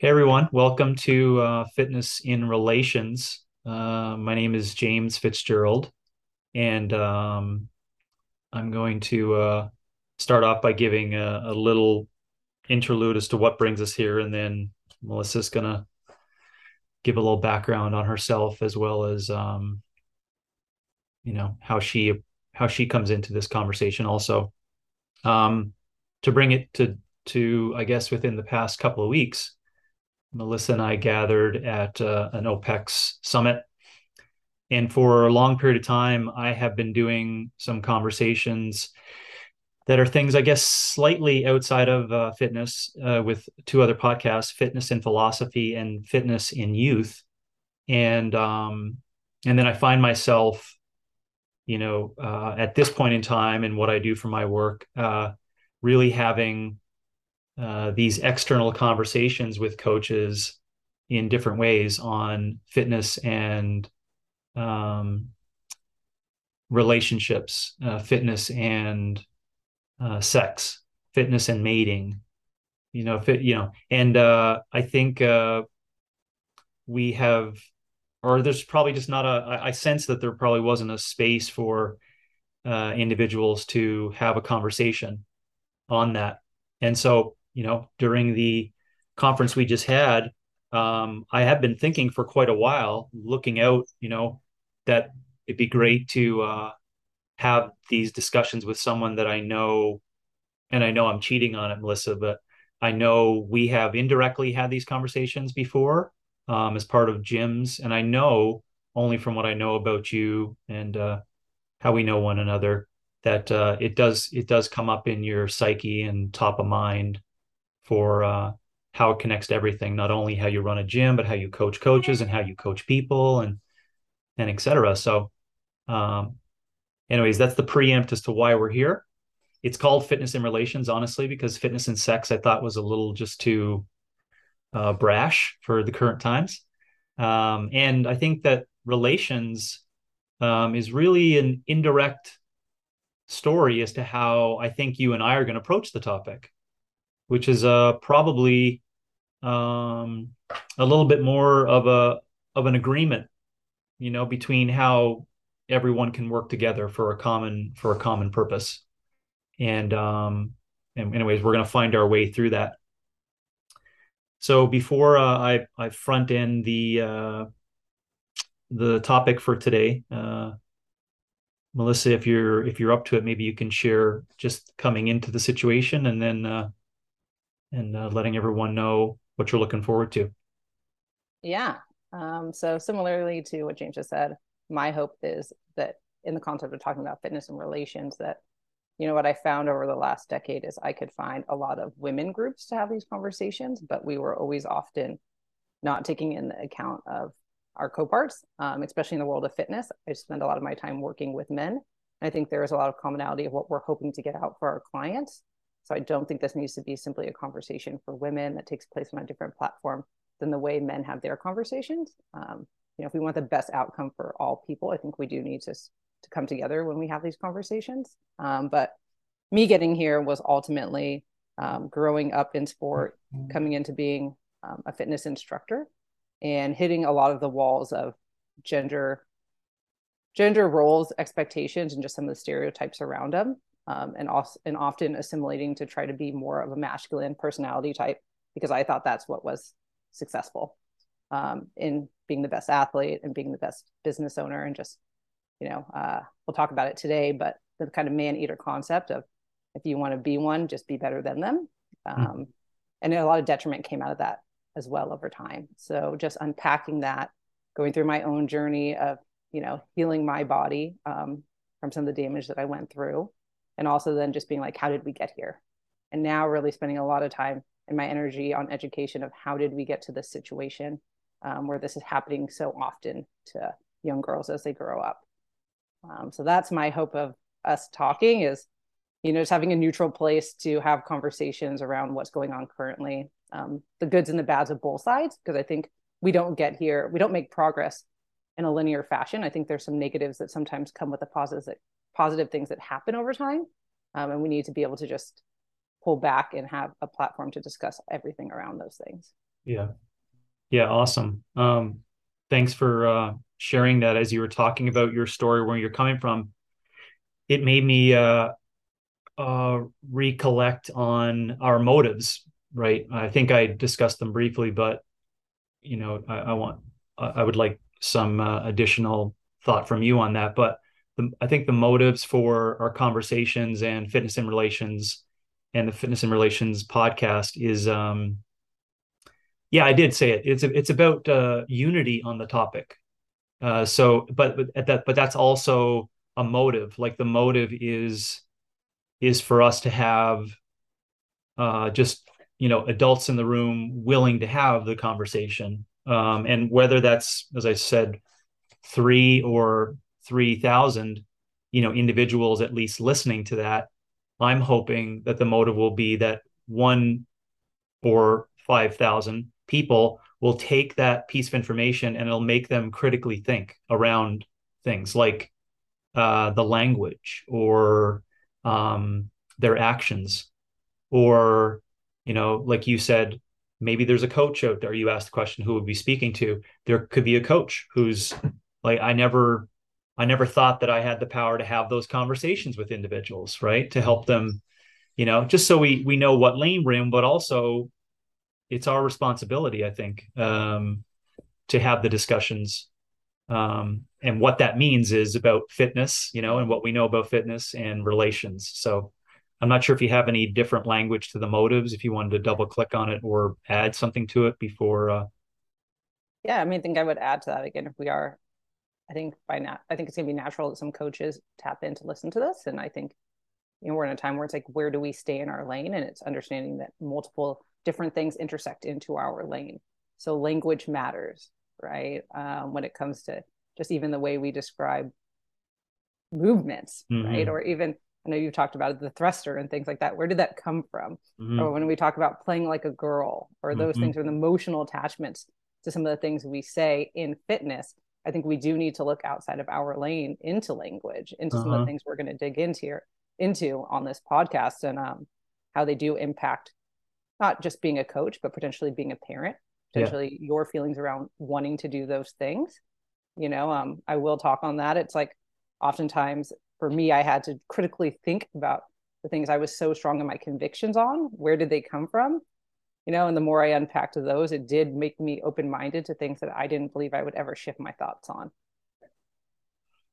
Hey everyone, welcome to uh, Fitness in Relations. Uh, my name is James Fitzgerald, and um, I'm going to uh, start off by giving a, a, little interlude as to what brings us here, and then Melissa's going to give a little background on herself as well as um, you know how she how she comes into this conversation also. Um, to bring it to to I guess within the past couple of weeks Melissa and I gathered at uh, an OPEX summit. And for a long period of time, I have been doing some conversations that are things, I guess, slightly outside of uh, fitness uh, with two other podcasts Fitness in Philosophy and Fitness in Youth. And, um, and then I find myself, you know, uh, at this point in time and what I do for my work, uh, really having uh, these external conversations with coaches in different ways on fitness and um, relationships, uh, fitness and uh, sex, fitness and mating. You know, fit. You know, and uh, I think uh, we have, or there's probably just not a. I, I sense that there probably wasn't a space for individuals to have a conversation on that, and so you know, during the conference we just had, um, I have been thinking for quite a while, looking out, you know, that it'd be great to uh, have these discussions with someone that I know, and I know I'm cheating on it, Melissa, but I know we have indirectly had these conversations before um, as part of gyms, and I know only from what I know about you and uh, how we know one another that uh, it does it does come up in your psyche and top of mind for uh, how it connects to everything, not only how you run a gym, but how you coach coaches and how you coach people and and etc. So, um, anyways, that's the preempt as to why we're here. It's called fitness and relations, honestly, because fitness and sex I thought was a little just too uh, brash for the current times, um, and I think that relations um, is really an indirect story as to how I think you and I are going to approach the topic which is uh, probably um, a little bit more of a of an agreement, you know, between how everyone can work together for a common for a common purpose. And um, and anyways, we're going to find our way through that. So before uh, I I front end the uh, the topic for today, uh, Melissa, if you're if you're up to it, maybe you can share just coming into the situation, and then uh, and uh, letting everyone know what you're looking forward to. Yeah. Um, so similarly to what James just said, my hope is that in the concept of talking about fitness and relations, that you know what I found over the last decade is I could find a lot of women groups to have these conversations, but we were always often not taking in the account of our co-parts, um, especially in the world of fitness. I spend a lot of my time working with men. I think there is a lot of commonality of what we're hoping to get out for our clients. So I don't think this needs to be simply a conversation for women that takes place on a different platform than the way men have their conversations. Um, you know, if we want the best outcome for all people, I think we do need to to come together when we have these conversations. Um, but me getting here was ultimately um, growing up in sport, mm-hmm. coming into being um, a fitness instructor, and hitting a lot of the walls of gender gender roles, expectations, and just some of the stereotypes around them um, and also and often assimilating to try to be more of a masculine personality type because I thought that's what was successful um, in being the best athlete and being the best business owner and just you know uh, we'll talk about it today but the kind of man eater concept of if you want to be one just be better than them hmm. um, mm. and a lot of detriment came out of that as well over time so just unpacking that going through my own journey of you know healing my body um, from some of the damage that i went through and also then just being like how did we get here? And now really spending a lot of time and my energy on education of how did we get to this situation um, where this is happening so often to young girls as they grow up. Um, so that's my hope of us talking is you know just having a neutral place to have conversations around what's going on currently um, the goods and the bads of both sides because i think we don't get here we don't make progress in a linear fashion. I think there's some negatives that sometimes come with the positives that positive things that happen over time. Um, and we need to be able to just pull back and have a platform to discuss everything around those things. Yeah. Yeah. Awesome. Um, thanks for uh, sharing that as you were talking about your story, where you're coming from. It made me uh, uh, recollect on our motives, right? I think I discussed them briefly, but you know, I, I want, I would like some uh, additional thought from you on that. But the, I think the motives for our conversations and fitness and relations and the fitness and relations podcast is, um, yeah, I did say it. It's it's about uh, unity on the topic. Uh, so, but but that but that's also a motive. Like the motive is is for us to have uh, just you know adults in the room willing to have the conversation um, and whether that's as i said three or 3000 you know individuals at least listening to that i'm hoping that the motive will be that one or 5000 people will take that piece of information and it'll make them critically think around things like uh, the language or um, their actions. Or you know like you said maybe there's a coach out there you asked the question who would be speaking to? There could be a coach who's like i never i never thought that i had the power to have those conversations with individuals right to help them you know just so we we know what lane we're in but also it's our responsibility i think um to have the discussions um and what that means is about fitness you know and what we know about fitness and relations so I'm not sure if you have any different language to the motives, if you wanted to double click on it or add something to it before. Uh... Yeah, I mean, I think I would add to that again if we are. I think by now, I think it's gonna be natural that some coaches tap in to listen to this, and I think you know we're in a time where it's like, where do we stay in our lane? And it's understanding that multiple different things intersect into our lane. So language matters, right? Um, when it comes to just even the way we describe movements, mm-hmm. right? Or even I know you've talked about the thruster and things like that. Where did that come from? Mm-hmm. Or when we talk about playing like a girl, or those mm-hmm. things, or the emotional attachments to some of the things we say in fitness, I think we do need to look outside of our lane into language, into uh-huh. some of the uh-huh. things we're going to dig into here, into on this podcast, and um, how they do impact not just being a coach, but potentially being a parent, potentially yeah. your feelings around wanting to do those things. You know, um, I will talk on that. It's like oftentimes for me, I had to critically think about the things I was so strong in my convictions on. Where did they come from? You know, and the more I unpacked those, it did make me open minded to things that I didn't believe I would ever shift my thoughts on.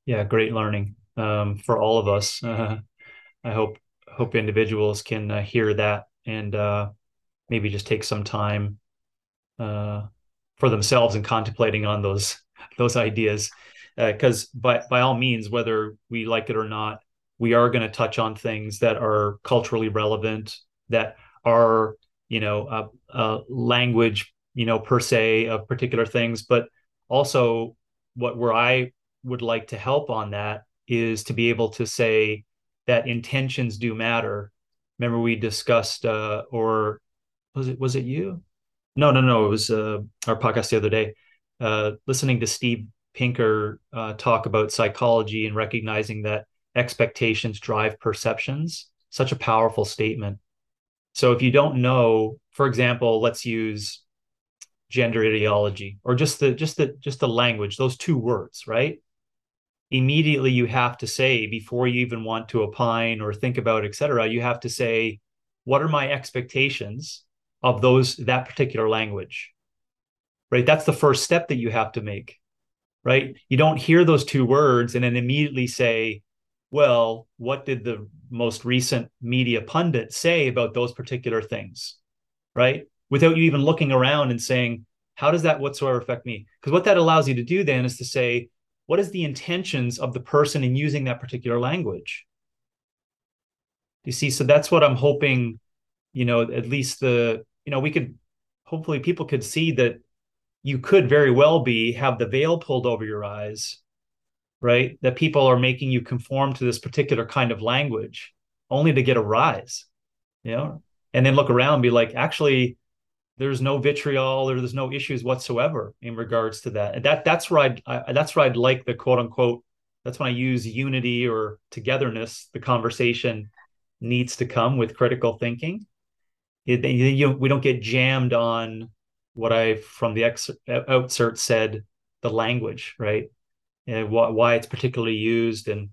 Yeah, great learning um, for all of us. Uh, I hope hope individuals can uh, hear that and uh, maybe just take some time uh, for themselves and contemplating on those those ideas because uh, by by all means, whether we like it or not, we are going to touch on things that are culturally relevant, that are you know a, language you know per se of particular things, but also what where I would like to help on that is to be able to say that intentions do matter. Remember we discussed uh, or was it was it you? No, no, no. It was uh, our podcast the other day. Uh, listening to Steve Pinker uh, talk about psychology and recognizing that expectations drive perceptions. Such a powerful statement. So if you don't know, for example, let's use gender ideology or just the just the just the language, those two words, right? Immediately you have to say before you even want to opine or think about, et cetera, you have to say, what are my expectations of those that particular language? Right. That's the first step that you have to make right? You don't hear those two words and then immediately say, well, what did the most recent media pundit say about those particular things, right? Without you even looking around and saying, how does that whatsoever affect me? Because what that allows you to do then is to say, what is the intentions of the person in using that particular language? You see, so that's what I'm hoping, you know, at least the, you know, we could hopefully people could see that you could very well be have the veil pulled over your eyes right that people are making you conform to this particular kind of language only to get a rise you know? And then look around be like actually there's no vitriol or there's no issues whatsoever in regards to that. And that that's where I'd, I, that's where I'd like the quote unquote that's when I use unity or togetherness the conversation needs to come with critical thinking. It, you, we don't get jammed on what I from the ex- outset said the language right and wh- why it's particularly used and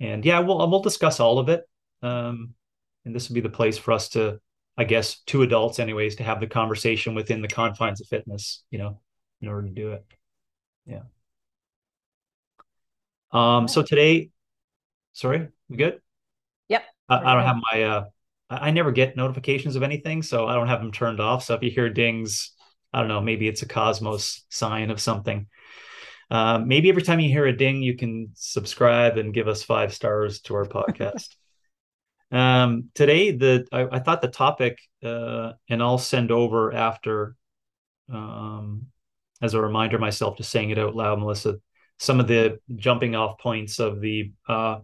and yeah we'll we'll discuss all of it. Um, and this would be the place for us to I guess two adults anyways to have the conversation within the confines of fitness you know in order to do it. Yeah. Um so today sorry we good? Yep. I, I don't have my uh I never get notifications of anything, so I don't have them turned off. So if you hear dings, I don't know, maybe it's a Cosmos sign of something. Uh, maybe every time you hear a ding, you can subscribe and give us five stars to our podcast. um, today, the I, I, thought the topic, uh, and I'll send over after, um, as a reminder myself to saying it out loud, Melissa. Some of the jumping off points of the uh,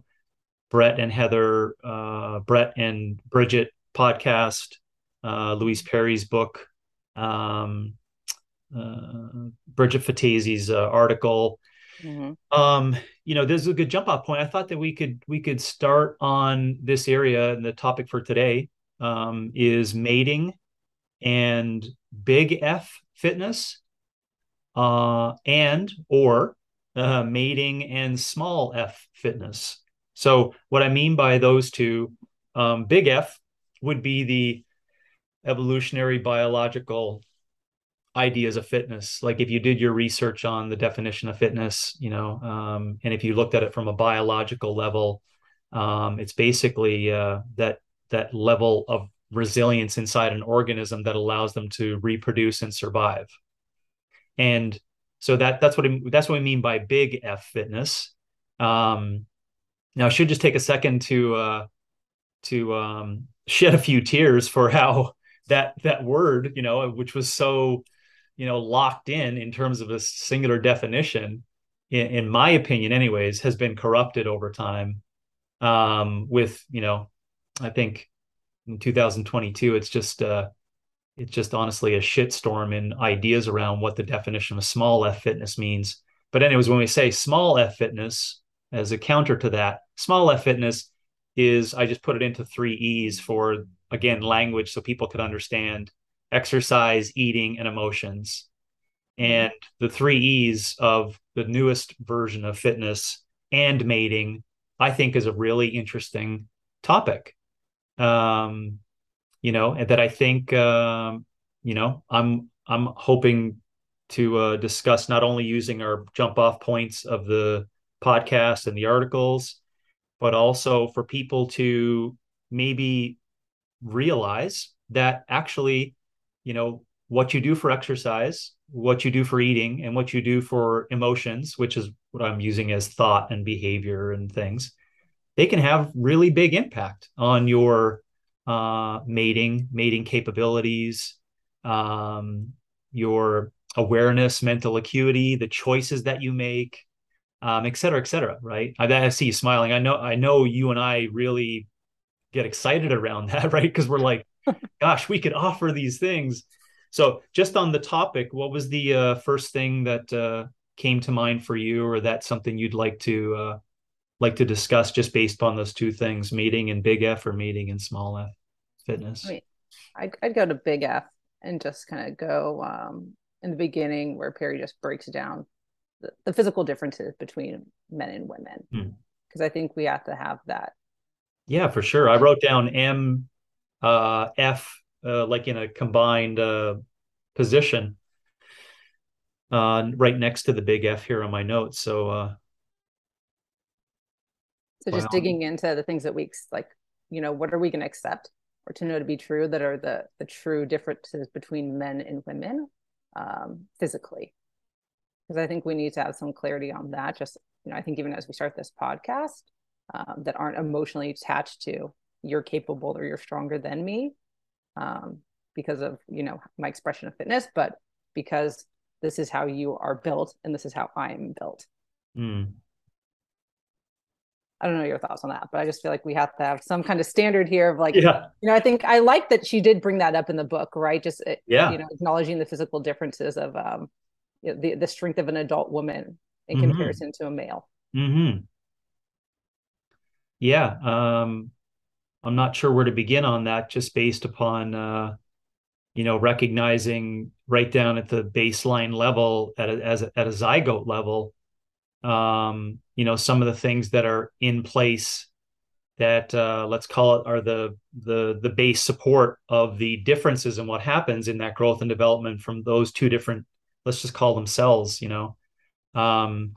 Bret and Heather, uh, Bret and Bridget podcast, uh, Louise Perry's book, um, uh, Bridget Phetasy's uh, article. Mm-hmm. Um, you know, this is a good jump off point. I thought that we could we could start on this area, and the topic for today um, is mating and big F fitness, uh, and or uh, mating and small F fitness. So what I mean by those two, um, big F would be the evolutionary biological ideas of fitness. Like if you did your research on the definition of fitness, you know, um, and if you looked at it from a biological level, um, it's basically uh, that that level of resilience inside an organism that allows them to reproduce and survive. And so that that's what that's what we mean by big F fitness. Um, now, I should just take a second to uh, to um, shed a few tears for how that that word, you know, which was so, you know, locked in in terms of a singular definition, in, in my opinion, anyways, has been corrupted over time. Um, with you know, I think in 2022, it's just uh, it's just honestly a shitstorm in ideas around what the definition of small F fitness means. But anyways, when we say small F fitness, as a counter to that, small F fitness is I just put it into three E's for again language so people could understand exercise, eating, and emotions. And the three E's of the newest version of fitness and mating, I think, is a really interesting topic. Um, you know, and that I think, um, you know, I'm I'm hoping to uh, discuss not only using our jump off points of the podcast and the articles, but also for people to maybe realize that actually, you know, what you do for exercise, what you do for eating, and what you do for emotions, which is what I'm using as thought and behavior and things, they can have really big impact on your uh, mating, mating capabilities, um, your awareness, mental acuity, the choices that you make, um, et cetera, et cetera. Right. I, I see you smiling. I know, I know you and I really get excited around that, right? Because we're like, gosh, we could offer these things. So, just on the topic, what was the uh, first thing that uh, came to mind for you, or that's something you'd like to uh, like to discuss, just based on those two things, meeting and big F or meeting and small F fitness? I mean, I'd, I'd go to big F and just kind of go um, in the beginning where Perry just breaks down the, the physical differences between men and women because hmm. I think we have to have that. Yeah, for sure. I wrote down M, uh, F, uh, like in a combined uh, position, uh, right next to the big F here on my notes. So, uh, so just digging into the things that we like, you know, what are we going to accept or to know to be true that are the the true differences between men and women um, physically because I think we need to have some clarity on that. Just you know, I think even as we start this podcast, um, that aren't emotionally attached to you're capable or you're stronger than me, um, because of you know my expression of fitness, but because this is how you are built and this is how I am built. Mm. I don't know your thoughts on that, but I just feel like we have to have some kind of standard here of like, yeah. you know, I think I like that she did bring that up in the book, right? Just, yeah. you know, acknowledging the physical differences of, um, you know, the the strength of an adult woman in mm-hmm. comparison to a male. Mm-hmm. Yeah, um, I'm not sure where to begin on that, just based upon uh, you know recognizing right down at the baseline level at a, as a, at a zygote level um, you know some of the things that are in place that uh, let's call it are the the the base support of the differences in what happens in that growth and development from those two different let's just call them cells you know? Um,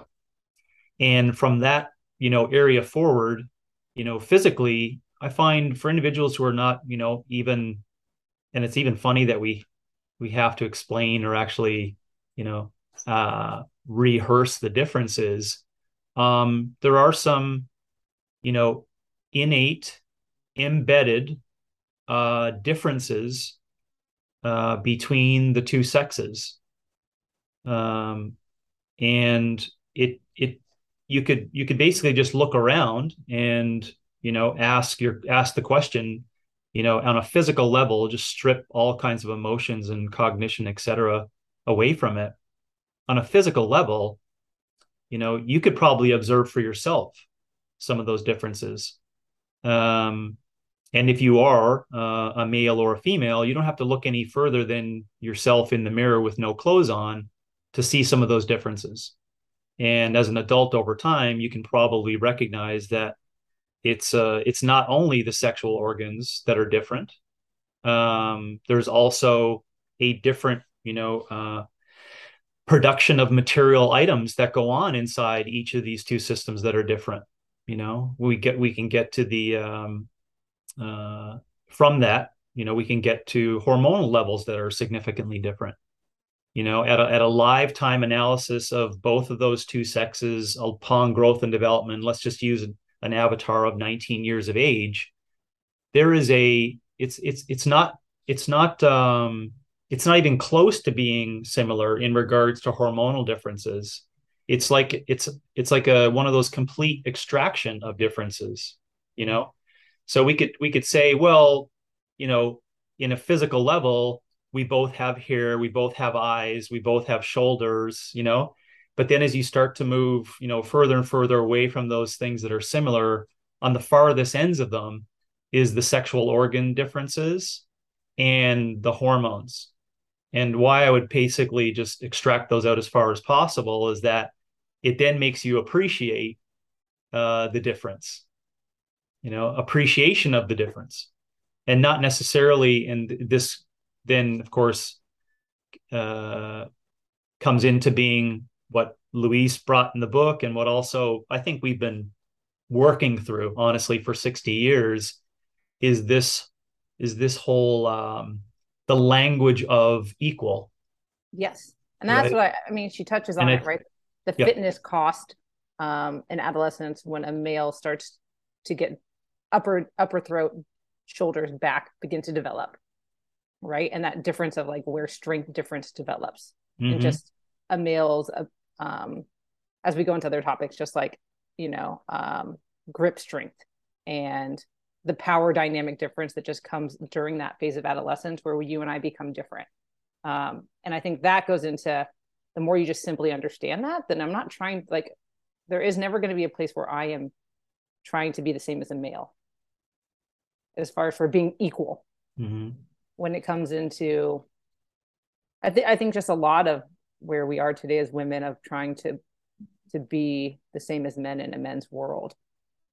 and from that you know area forward you know physically i find for individuals who are not you know even and it's even funny that we we have to explain or actually you know uh rehearse the differences. Um there are some you know innate embedded uh differences uh between the two sexes. Um and it it you could you could basically just look around and you know ask your ask the question you know on a physical level just strip all kinds of emotions and cognition etc away from it. On a physical level you know you could probably observe for yourself some of those differences. Um, and if you are uh, a male or a female you don't have to look any further than yourself in the mirror with no clothes on to see some of those differences. And as an adult over time you can probably recognize that it's uh it's not only the sexual organs that are different um there's also a different you know uh production of material items that go on inside each of these two systems that are different you know? We get we can get to the um uh from that you know we can get to hormonal levels that are significantly different you know? At a, at a live time analysis of both of those two sexes upon growth and development let's just use an avatar of 19 years of age there is a it's it's it's not it's not um it's not even close to being similar in regards to hormonal differences. It's like it's it's like a one of those complete extraction of differences you know? So we could we could say well you know in a physical level we both have hair we both have eyes we both have shoulders you know but then as you start to move you know further and further away from those things that are similar on the farthest ends of them is the sexual organ differences and the hormones. And why i would basically just extract those out as far as possible is that it then makes you appreciate uh, the difference you know appreciation of the difference. And not necessarily and this then of course uh, comes into being what Louise brought in the book and what also I think we've been working through honestly for 60 years is this is this whole um the language of equal yes and that's right? what I, I mean she touches on it, it, right the yeah. fitness cost um in adolescence when a male starts to get upper upper throat shoulders back begin to develop right and that difference of like where strength difference develops mm-hmm. and just a male's um, as we go into other topics, just like, you know, um, grip strength and the power dynamic difference that just comes during that phase of adolescence where you and I become different. Um, and I think that goes into the more you just simply understand that, then I'm not trying, like, there is never going to be a place where I am trying to be the same as a male as far as for being equal mm-hmm. when it comes into I think I think just a lot of where we are today as women of trying to to be the same as men in a men's world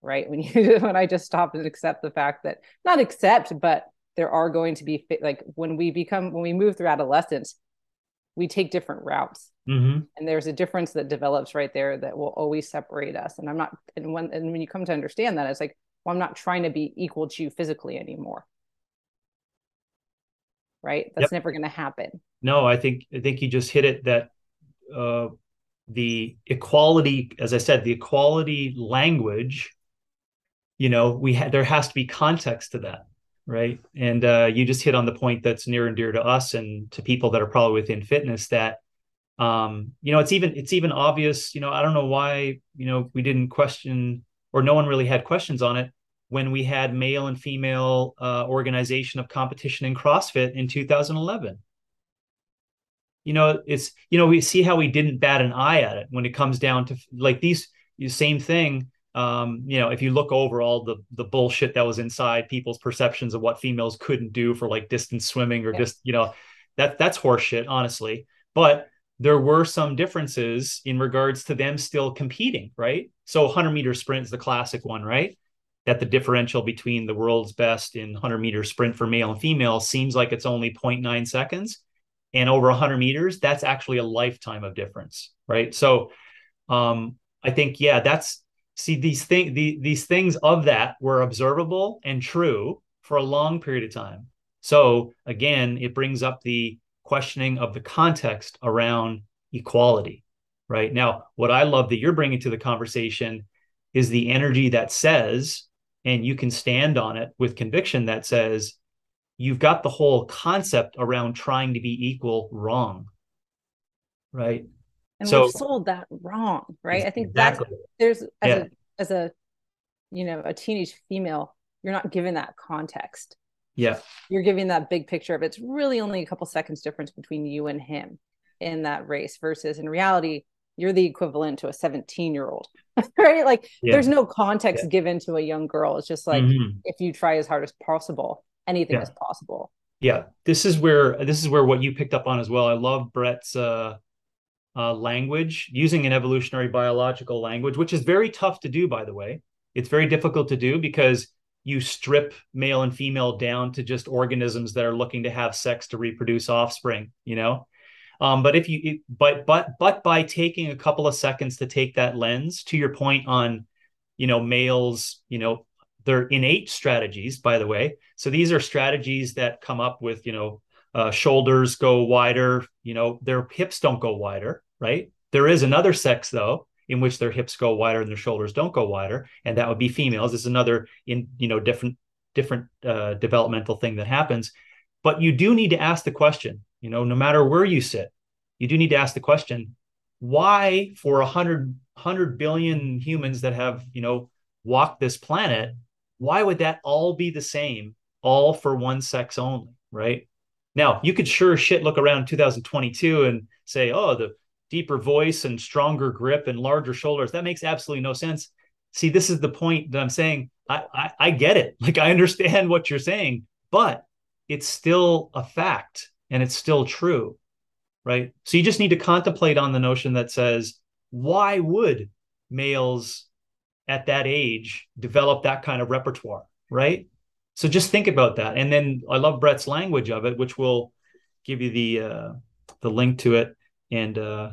right? When you when i just stop and accept the fact that not accept but there are going to be like when we become when we move through adolescence we take different routes. Mm-hmm. and there's a difference that develops right there that will always separate us. And i'm not and when and when you come to understand that it's like well i'm not trying to be equal to you physically anymore right that's yep. never going to happen no, I think I think you just hit it that uh, the equality, as I said, the equality language. You know, we ha- there has to be context to that, right? And uh, you just hit on the point that's near and dear to us and to people that are probably within fitness that um, you know it's even it's even obvious. You know, I don't know why you know we didn't question or no one really had questions on it when we had male and female uh, organization of competition in CrossFit in 2011 you know it's you know we see how we didn't bat an eye at it when it comes down to like these same thing um, you know, if you look over all the the bullshit that was inside people's perceptions of what females couldn't do for like distance swimming or yeah. just, you know, that that's horseshit, honestly. But there were some differences in regards to them still competing, right? So 100 meter sprint is the classic one, right? That the differential between the world's best in 100 meter sprint for male and female seems like it's only 0.9 seconds. And over 100 meters, that's actually a lifetime of difference, right? So um, I think, yeah, that's see these things the, these things of that were observable and true for a long period of time. So again, it brings up the questioning of the context around equality, right? Now, what I love that you're bringing to the conversation is the energy that says, and you can stand on it with conviction that says, you've got the whole concept around trying to be equal wrong, right? And so, we've sold that wrong, right? Exactly. I think that's there's as yeah. a as a you know a teenage female, you're not given that context yeah. You're giving that big picture of it's really only a couple seconds difference between you and him in that race versus in reality, you're the equivalent to a 17 year old, right? Like yeah. there's no context yeah. given to a young girl. It's just like mm-hmm. if you try as hard as possible, anything yeah. is possible. Yeah. This is where this is where what you picked up on as well. I love Bret's uh uh, language, using an evolutionary biological language, which is very tough to do, by the way. It's very difficult to do because you strip male and female down to just organisms that are looking to have sex to reproduce offspring you know um, but if you but but but by taking a couple of seconds to take that lens to your point on you know males you know their innate strategies by the way so these are strategies that come up with you know uh, shoulders go wider you know their hips don't go wider right there is another sex though in which their hips go wider and their shoulders don't go wider, and that would be females. This is another in you know different different uh, developmental thing that happens. But you do need to ask the question. You know, no matter where you sit, you do need to ask the question: Why, for a hundred hundred billion humans that have you know walked this planet, why would that all be the same, all for one sex only, right? Now, you could sure shit look around 2022 and say, oh, the deeper voice and stronger grip and larger shoulders. That makes absolutely no sense. See, this is the point that I'm saying. I, I, I get it. Like I understand what you're saying, but it's still a fact and it's still true. Right. So you just need to contemplate on the notion that says, why would males at that age develop that kind of repertoire? Right. So just think about that. And then I love Bret's language of it, which will give you the uh, the link to it and uh,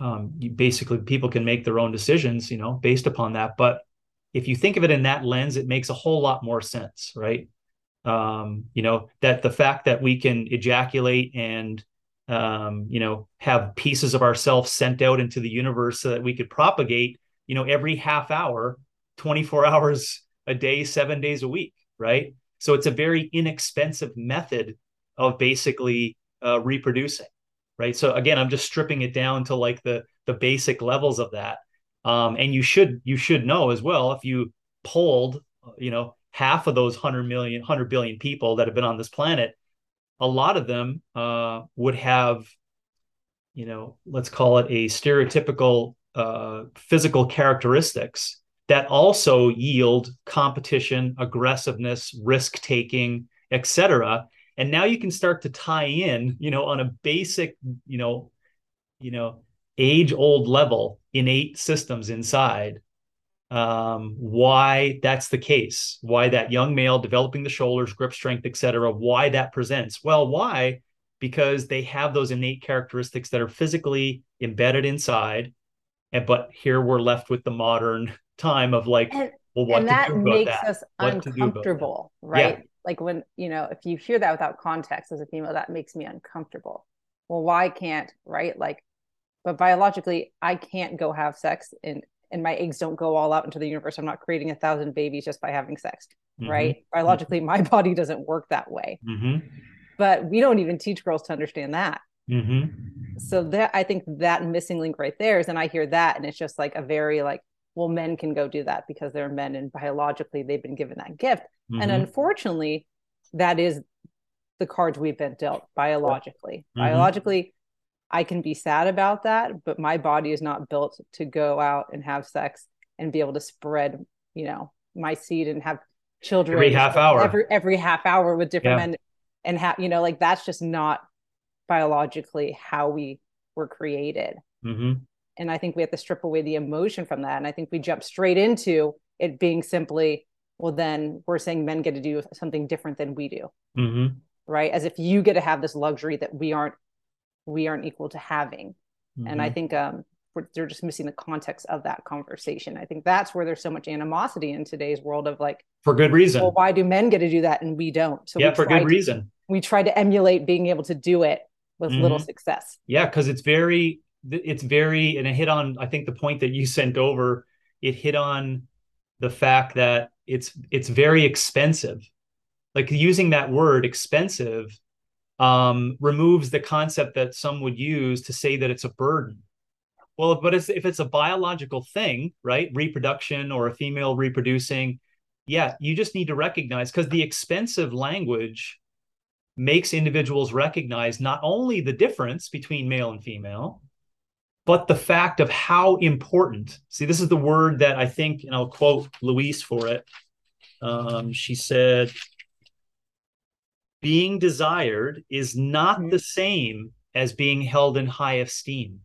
um, basically people can make their own decisions, you know, based upon that. But if you think of it in that lens, it makes a whole lot more sense, right? Um, you know, that the fact that we can ejaculate and um, you know, have pieces of ourselves sent out into the universe so that we could propagate, you know, every half hour, 24 hours a day, seven days a week, right? So it's a very inexpensive method of basically uh, reproducing right so again i'm just stripping it down to like the the basic levels of that um, and you should you should know as well if you polled you know half of those 100 million 100 billion people that have been on this planet a lot of them uh, would have you know let's call it a stereotypical uh, physical characteristics that also yield competition aggressiveness risk taking etc and now you can start to tie in you know on a basic you know you know age old level innate systems inside um, why that's the case why that young male developing the shoulders grip strength etc why that presents. Well why? Because they have those innate characteristics that are physically embedded inside and but here we're left with the modern time of like and, well what and that makes that? us what uncomfortable right? Yeah like when you know if you hear that without context as a female that makes me uncomfortable. Well why can't right? Like but biologically i can't go have sex and and my eggs don't go all out into the universe i'm not creating a thousand babies just by having sex mm-hmm. right biologically my body doesn't work that way mm-hmm. but we don't even teach girls to understand that mm-hmm. so that i think that missing link right there is and i hear that and it's just like a very like well men can go do that because they're men and biologically they've been given that gift Mm-hmm. And unfortunately, that is the cards we've been dealt biologically. Mm-hmm. Biologically, I can be sad about that, but my body is not built to go out and have sex and be able to spread, you know, my seed and have children every half hour, every every half hour with different yeah. men, and have you know, like that's just not biologically how we were created. Mm-hmm. And I think we have to strip away the emotion from that. And I think we jump straight into it being simply, well, then we're saying men get to do something different than we do. Mm-hmm. Right. As if you get to have this luxury that we aren't, we aren't equal to having. Mm-hmm. And I mm-hmm. think um, they're just missing the context of that conversation. I think that's where there's so much animosity in today's world of like, for good reason. Well, why do men get to do that and we don't? So yeah, for good to, reason. We try to emulate being able to do it with mm-hmm. little success. Yeah, because it's very, it's very, and it hit on. I think the point that you sent over. It hit on the fact that it's it's very expensive. Like using that word expensive um, removes the concept that some would use to say that it's a burden. Well, but it's, if it's a biological thing, right, reproduction or a female reproducing, yeah, you just need to recognize because the expensive language makes individuals recognize not only the difference between male and female, but the fact of how important. See, this is the word that I think, and I'll quote Louise for it. Um, she said, being desired is not mm-hmm. the same as being held in high esteem.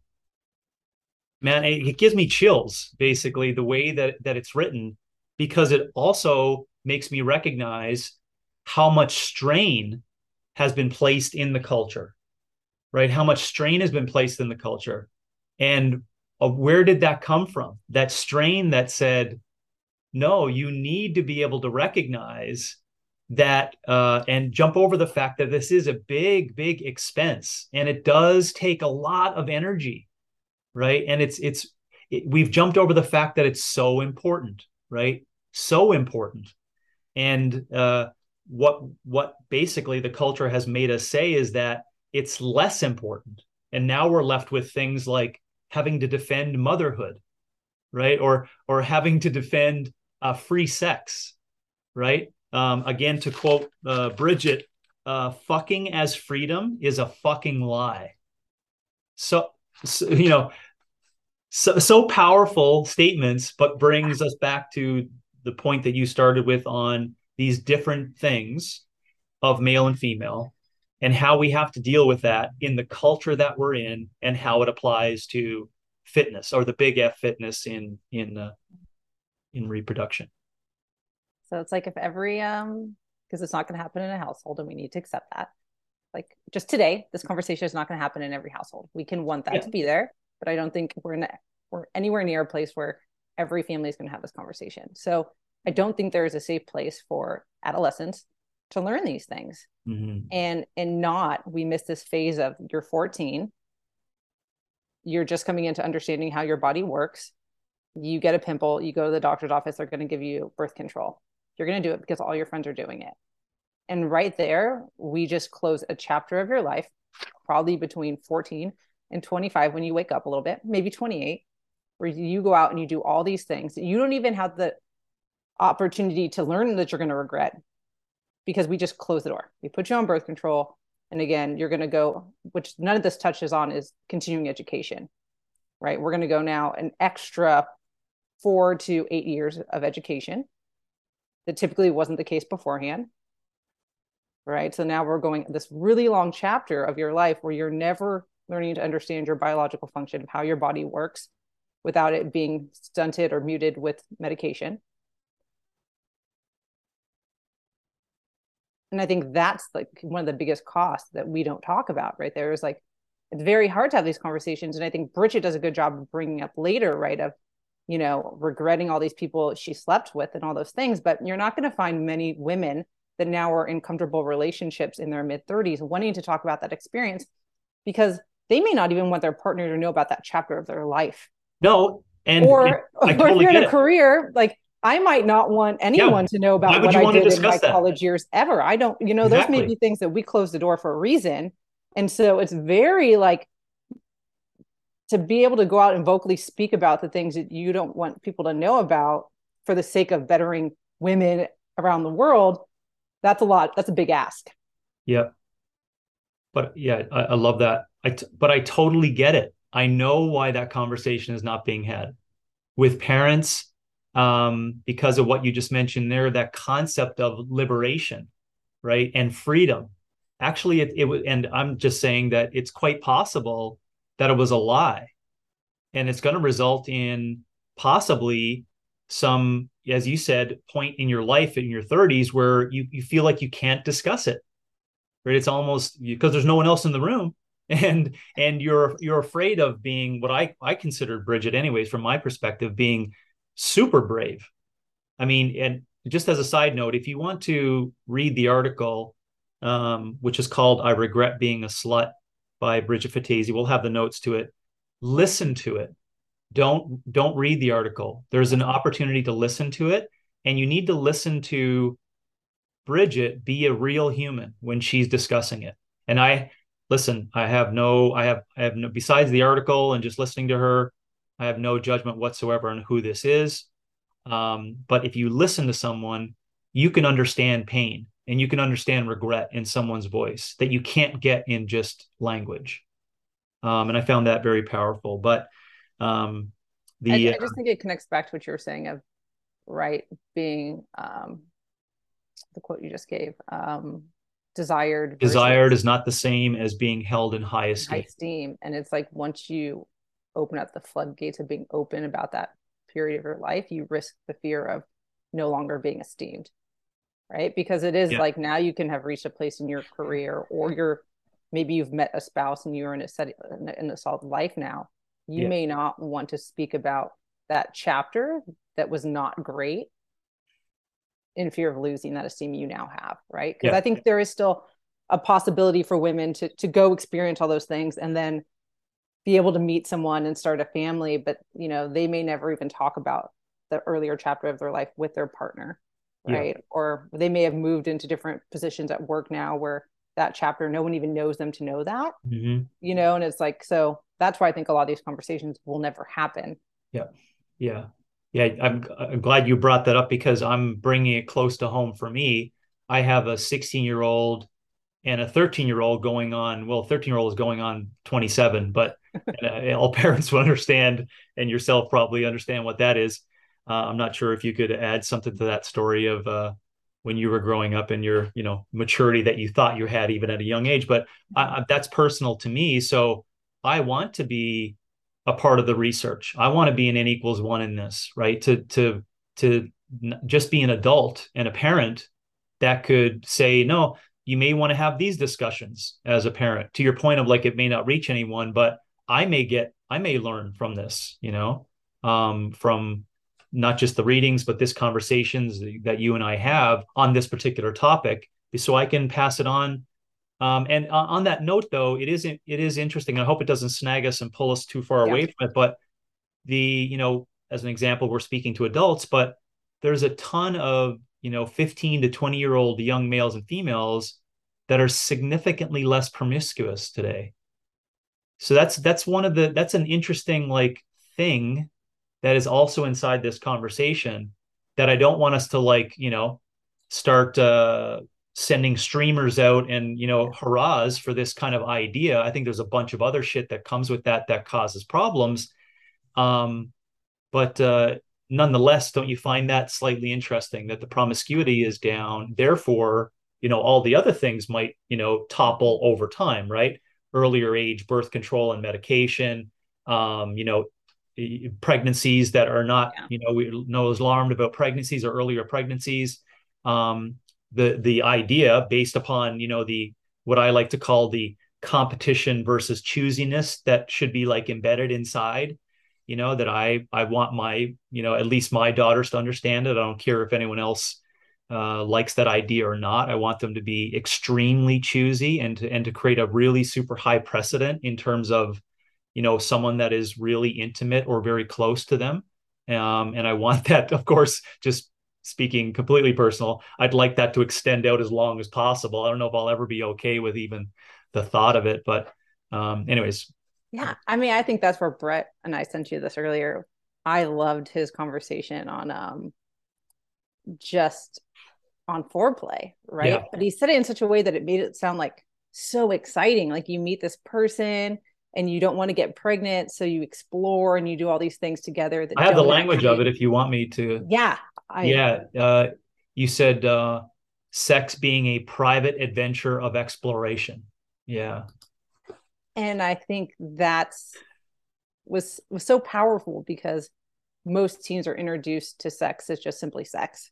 Man, it, it gives me chills, basically, the way that, that it's written, because it also makes me recognize how much strain has been placed in the culture, right? How much strain has been placed in the culture. And uh, where did that come from? That strain that said, no, you need to be able to recognize that uh, and jump over the fact that this is a big, big expense and it does take a lot of energy, right? And it's, it's, it, we've jumped over the fact that it's so important, right? So important. And, uh, what what basically the culture has made us say is that it's less important and now we're left with things like having to defend motherhood right or or having to defend uh, free sex right um, again to quote uh, bridget uh, fucking as freedom is a fucking lie so, so you know so, so powerful statements but brings us back to the point that you started with on these different things of male and female and how we have to deal with that in the culture that we're in and how it applies to fitness or the big F fitness in in uh, in reproduction. So it's like if every um because it's not going to happen in a household and we need to accept that. Like just today, this conversation is not going to happen in every household. We can want that yeah. to be there, but I don't think we're in a, we're anywhere near a place where every family is going to have this conversation. So I don't think there is a safe place for adolescents to learn these things. Mm-hmm. And and not we miss this phase of you're 14, you're just coming into understanding how your body works. You get a pimple, you go to the doctor's office, they're going to give you birth control. You're going to do it because all your friends are doing it. And right there, we just close a chapter of your life, probably between 14 and 25 when you wake up a little bit, maybe 28, where you go out and you do all these things. You don't even have the opportunity to learn that you're going to regret because we just close the door. We put you on birth control. And again, you're going to go, which none of this touches on is continuing education, right? We're going to go now an extra four to eight years of education that typically wasn't the case beforehand. Right. So now we're going this really long chapter of your life where you're never learning to understand your biological function of how your body works without it being stunted or muted with medication. and i think that's like one of the biggest costs that we don't talk about right there is like it's very hard to have these conversations and i think bridget does a good job of bringing up later right of you know regretting all these people she slept with and all those things but you're not going to find many women that now are in comfortable relationships in their mid 30s wanting to talk about that experience because they may not even want their partner to know about that chapter of their life no and or, and or if you're in a it. career like I might not want anyone yeah. to know about what I did in my that? college years ever. I don't, you know, exactly. those may be things that we close the door for a reason. And so it's very like to be able to go out and vocally speak about the things that you don't want people to know about for the sake of bettering women around the world. That's a lot. That's a big ask. Yeah. But yeah, I, I love that. I t- but I totally get it. I know why that conversation is not being had with parents um, because of what you just mentioned there, that concept of liberation, right, and freedom. Actually, it, it and I'm just saying that it's quite possible that it was a lie, and it's going to result in possibly some, as you said, point in your life in your 30s where you you feel like you can't discuss it, right? It's almost because there's no one else in the room and and you're you're afraid of being what I I considered Bridget anyways from my perspective being super brave. I mean, and just as a side note, if you want to read the article, um, which is called "I Regret Being a Slut" by Bridget Phetasy, we'll have the notes to it. Listen to it. Don't don't read the article. There's an opportunity to listen to it, and you need to listen to Bridget be a real human when she's discussing it. And I listen, I have no, I have, I have no, besides the article and just listening to her, I have no judgment whatsoever on who this is. Um, but if you listen to someone, you can understand pain and you can understand regret in someone's voice that you can't get in just language. Um, and I found that very powerful. But um, the I, I, just think it connects back to what you were saying of right being um, the quote you just gave um, desired desired is not the same as being held in high esteem. high esteem and it's like once you open up the floodgates of being open about that period of your life you risk the fear of no longer being esteemed right because it is yeah. like now you can have reached a place in your career or you're maybe you've met a spouse and you're in a set in a solid life now you yeah. may not want to speak about that chapter that was not great in fear of losing that esteem you now have, right? Because yeah. I think there is still a possibility for women to to go experience all those things and then be able to meet someone and start a family, but you know, they may never even talk about the earlier chapter of their life with their partner, right? Yeah. Or they may have moved into different positions at work now where that chapter no one even knows them to know that. Mm-hmm. You know, and it's like so that's why I think a lot of these conversations will never happen. Yeah. Yeah yeah, I'm, I'm glad you brought that up because I'm bringing it close to home for me. I have a 16 year old and a 13 year old going on. Well, 13 year old is going on 27, but uh, all parents will understand, and yourself probably understand what that is. Uh, I'm not sure if you could add something to that story of uh, when you were growing up and your, you know, maturity that you thought you had even at a young age. But I, that's personal to me. So I want to be a part of the research. I want to be an n equals one in this, right? To to to just be an adult and a parent that could say, no, you may want to have these discussions as a parent. To your point of like it may not reach anyone, but I may get, I may learn from this, you know, um, from not just the readings, but this conversations that you and I have on this particular topic, so I can pass it on um, and on that note, though, it isn't. It is interesting. I hope it doesn't snag us and pull us too far yeah. away from it. But the, you know, as an example, we're speaking to adults, but there's a ton of you know 15 to 20 year old young males and females that are significantly less promiscuous today. So that's that's one of the that's an interesting like thing that is also inside this conversation that I don't want us to like you know start uh, sending streamers out and you know hurrahs for this kind of idea. I think there's a bunch of other shit that comes with that that causes problems. Um but uh nonetheless don't you find that slightly interesting that the promiscuity is down? Therefore you know all the other things might you know topple over time right? Earlier age birth control and medication um you know pregnancies that are not yeah. you know we know as alarmed about pregnancies or earlier pregnancies. Um the the idea based upon you know the what I like to call the competition versus choosiness that should be like embedded inside you know that i i want my you know at least my daughters to understand it. I don't care if anyone else uh, likes that idea or not. I want them to be extremely choosy and to and to create a really super high precedent in terms of you know someone that is really intimate or very close to them um, and i want that of course just speaking completely personal, I'd like that to extend out as long as possible. I don't know if I'll ever be okay with even the thought of it, but um, anyways. Yeah, I mean, I think that's where Bret and I sent you this earlier. I loved his conversation on um, just on foreplay, right? Yeah. But he said it in such a way that it made it sound like so exciting. Like you meet this person, and you don't want to get pregnant so you explore and you do all these things together i have the language of it if you want me to. Yeah I... yeah uh, you said uh, sex being a private adventure of exploration. Yeah. And i think that's was was so powerful because most teens are introduced to sex as just simply sex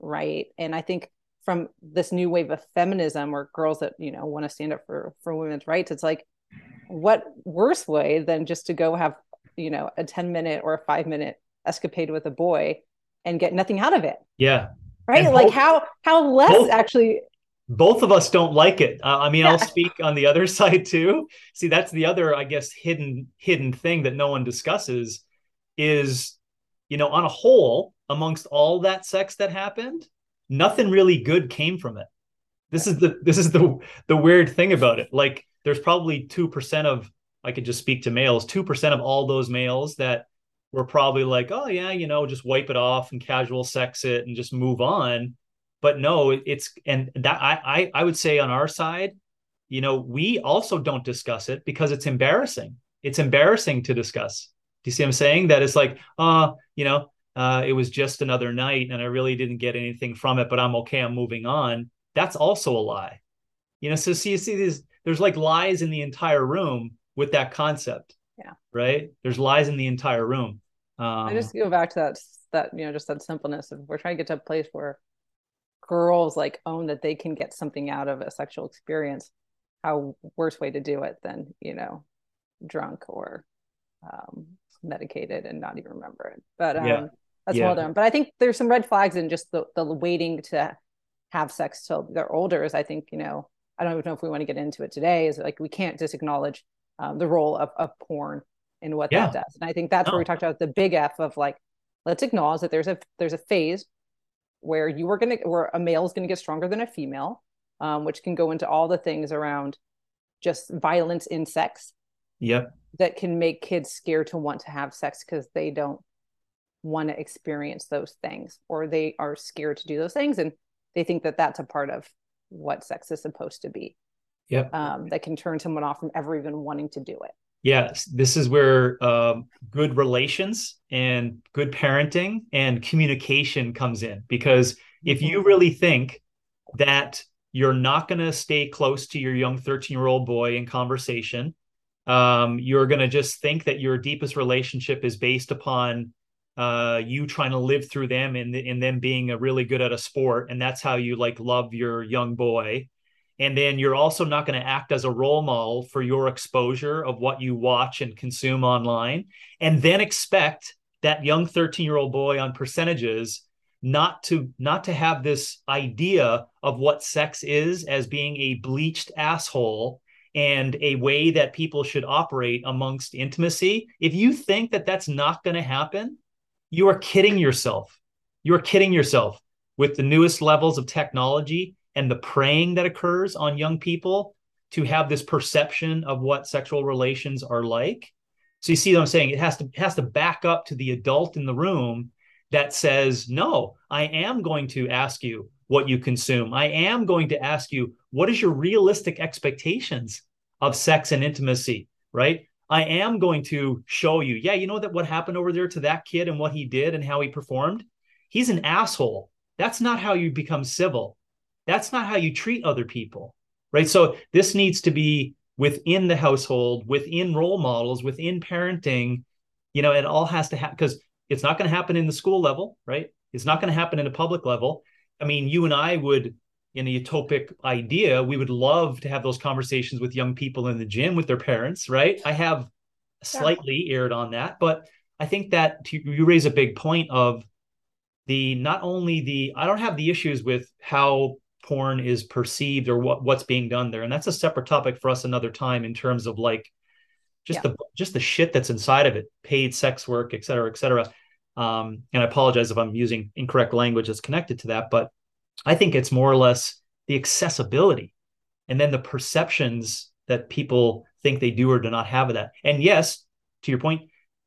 right? And i think from this new wave of feminism or girls that you know want to stand up for for women's rights it's like what worse way than just to go have you know a 10 minute or a 5 minute escapade with a boy and get nothing out of it? Yeah. Right? And like both, how how less both, actually both of us don't like it. Uh, i mean yeah. i'll speak on the other side too. See that's the other i guess hidden hidden thing that no one discusses is you know on a whole amongst all that sex that happened nothing really good came from it. This is the this is the the weird thing about it. Like there's probably 2% of I could just speak to males, 2% of all those males that were probably like, oh yeah, you know, just wipe it off and casual sex it and just move on. But no, it's and that I I, I would say on our side, you know, we also don't discuss it because it's embarrassing. It's embarrassing to discuss. Do you see what I'm saying? That it's like, uh, you know, uh, it was just another night and I really didn't get anything from it, but I'm okay. I'm moving on. That's also a lie. You know, so see, you see these there's like lies in the entire room with that concept. Yeah. Right. There's lies in the entire room. Um, I just go back to that that you know just that simpleness of we're trying to get to a place where girls like own that they can get something out of a sexual experience. How worse way to do it than you know drunk or um, medicated and not even remember it. But um, yeah. that's yeah. well done. But I think there's some red flags in just the the waiting to have sex till they're older. Is I think you know I don't even know if we want to get into it today, is like we can't just acknowledge um, the role of, of porn and what yeah. that does. And I think that's no. where we talked about the big F of like, let's acknowledge that there's a there's a phase where you are gonna where a male is gonna get stronger than a female, um, which can go into all the things around just violence in sex. Yep. That can make kids scared to want to have sex because they don't want to experience those things or they are scared to do those things and they think that that's a part of what sex is supposed to be. Yep. Um, that can turn someone off from ever even wanting to do it. Yes, this is where um, good relations and good parenting and communication comes in. Because if you mm-hmm. really think that you're not going to stay close to your young 13 year old boy in conversation, um, you're going to just think that your deepest relationship is based upon uh, you trying to live through them and, and them being a really good at a sport and that's how you like love your young boy. And then you're also not going to act as a role model for your exposure of what you watch and consume online and then expect that young 13 year old boy on percentages not to not to have this idea of what sex is as being a bleached asshole and a way that people should operate amongst intimacy. If you think that that's not going to happen you are kidding yourself. You are kidding yourself with the newest levels of technology and the preying that occurs on young people to have this perception of what sexual relations are like. So you see what I'm saying? It has to it has to back up to the adult in the room that says, "No, I am going to ask you what you consume. I am going to ask you what is your realistic expectations of sex and intimacy, right? I am going to show you, yeah, you know that what happened over there to that kid and what he did and how he performed? He's an asshole. That's not how you become civil. That's not how you treat other people. Right. So this needs to be within the household, within role models, within parenting. You know, it all has to happen because it's not going to happen in the school level, right? It's not going to happen in a public level. I mean, you and I would in a utopic idea, we would love to have those conversations with young people in the gym with their parents, right? I have slightly erred on that, but I think that you raise a big point of the not only the I don't have the issues with how porn is perceived or what what's being done there, and that's a separate topic for us another time in terms of like just yeah. the just the shit that's inside of it, paid sex work, et cetera, et cetera. Um, and I apologize if I'm using incorrect language that's connected to that, but I think it's more or less the accessibility and then the perceptions that people think they do or do not have of that. And yes, to your point,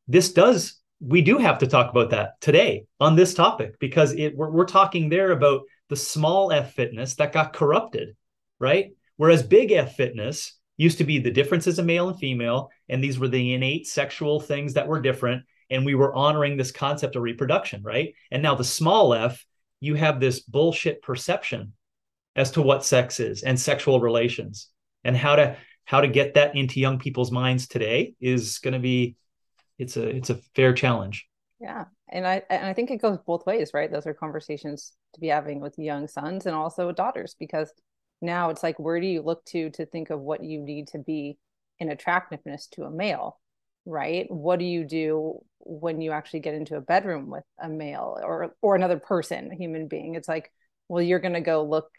this does we do have to talk about that today on this topic because it we're, we're talking there about the small f fitness that got corrupted, right? Whereas big F fitness, used to be the differences of male and female and these were the innate sexual things that were different and we were honoring this concept of reproduction right and now the small f you have this bullshit perception as to what sex is and sexual relations. And how to how to get that into young people's minds today is going to be it's a it's a fair challenge. Yeah. And i and i think it goes both ways right? Those are conversations to be having with young sons and also daughters because now it's like where do you look to to think of what you need to be in attractiveness to a male right? What do you do when you actually get into a bedroom with a male or or another person a human being? It's like well you're going to go look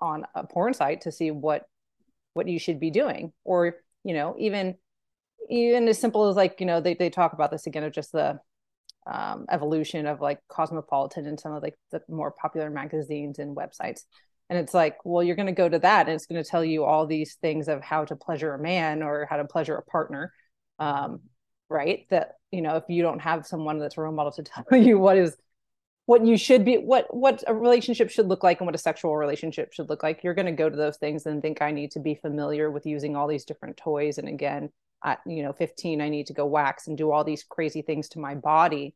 on a porn site to see what what you should be doing. Or you know even even as simple as like you know they, they talk about this again of just the um, evolution of like cosmopolitan and some of like the more popular magazines and websites. And it's like well you're going to go to that and it's going to tell you all these things of how to pleasure a man or how to pleasure a partner um, right? That you know if you don't have someone that's a role model to tell you what is what you should be what what a relationship should look like and what a sexual relationship should look like you're going to go to those things and think i need to be familiar with using all these different toys. And again at you know 15 i need to go wax and do all these crazy things to my body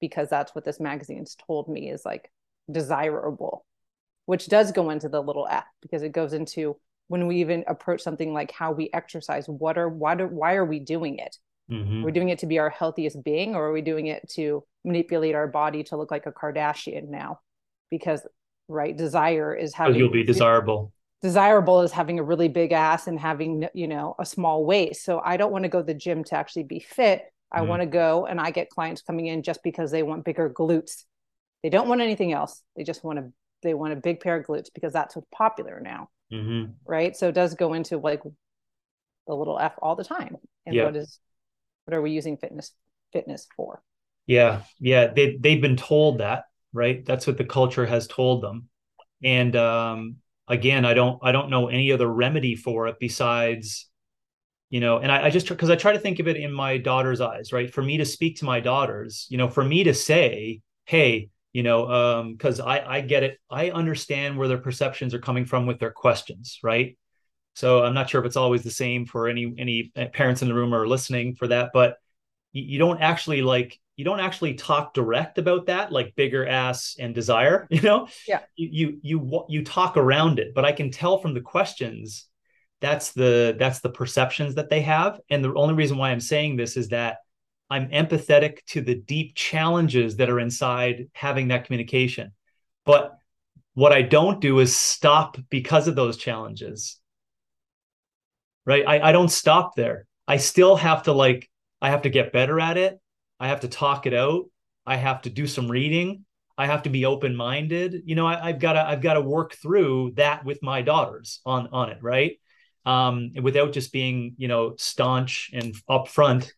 because that's what this magazine's told me is like desirable which does go into the little f because it goes into when we even approach something like how we exercise what are why do, why are we doing it? Mm-hmm. we're doing it to be our healthiest being or are we doing it to manipulate our body to look like a Kardashian now? Because right desire is how you'll be desirable. Desirable is having a really big ass and having you know a small waist. So i don't want to go to the gym to actually be fit. I mm-hmm. want to go and i get clients coming in just because they want bigger glutes. They don't want anything else. They just want to they want a big pair of glutes because that's what's popular now mm-hmm. right so it does go into like the little f all the time and yeah. what is what are we using fitness fitness for yeah, yeah, they they've been told that, right? That's what the culture has told them. And um, again, I don't I don't know any other remedy for it besides, you know, and I, I just because I try to think of it in my daughter's eyes, right? For me to speak to my daughters, you know, for me to say, hey, you know, um, because I I get it, I understand where their perceptions are coming from with their questions, right? So I'm not sure if it's always the same for any any parents in the room or listening for that, but you, you don't actually like you don't actually talk direct about that like bigger ass and desire you know? Yeah. You you you, you talk around it but i can tell from the questions that's the that's the perceptions that they have. And the only reason why i'm saying this is that i'm empathetic to the deep challenges that are inside having that communication but what i don't do is stop because of those challenges right i, I don't stop there i still have to like i have to get better at it I have to talk it out. I have to do some reading. I have to be open minded. You know, I, have got to I've got to work through that with my daughters on on it, right? Um, without just being you know staunch and upfront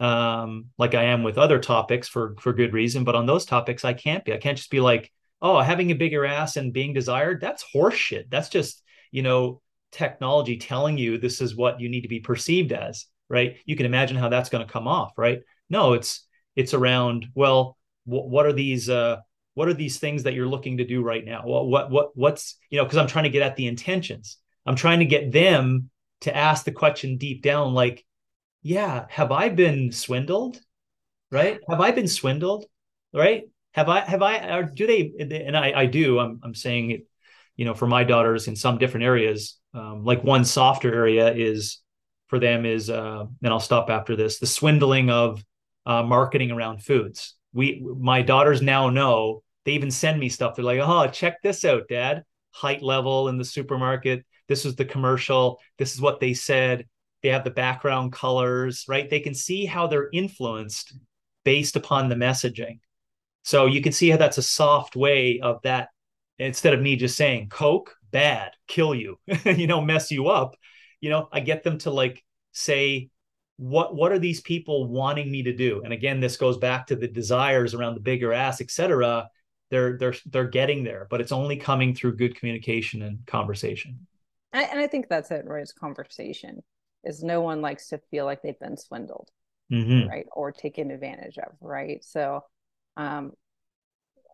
um, like I am with other topics for for good reason. But on those topics, I can't be. I can't just be like, oh, having a bigger ass and being desired. That's horseshit. That's just you know technology telling you this is what you need to be perceived as, right? You can imagine how that's going to come off, right? No, it's it's around well, wh- what are these uh, what are these things that you're looking to do right now? What what what what's you know because I'm trying to get at the intentions. I'm trying to get them to ask the question deep down, like, yeah, have I been swindled? Right? Have I been swindled? Right? Have I have I or do they and I I do. I'm I'm saying it, you know, for my daughters in some different areas. Um, like one softer area is for them is uh, and I'll stop after this, the swindling of uh, marketing around foods. We, my daughters now know. They even send me stuff. They're like, "Oh, check this out, Dad. Height level in the supermarket. This was the commercial. This is what they said. They have the background colors, right? They can see how they're influenced based upon the messaging. So you can see how that's a soft way of that. Instead of me just saying Coke, bad, kill you, you know, mess you up. You know, I get them to like say what what are these people wanting me to do and again this goes back to the desires around the bigger ass etc they're they're they're getting there but it's only coming through good communication and conversation and i think that's it right it's conversation is no one likes to feel like they've been swindled mm-hmm. right or taken advantage of right so um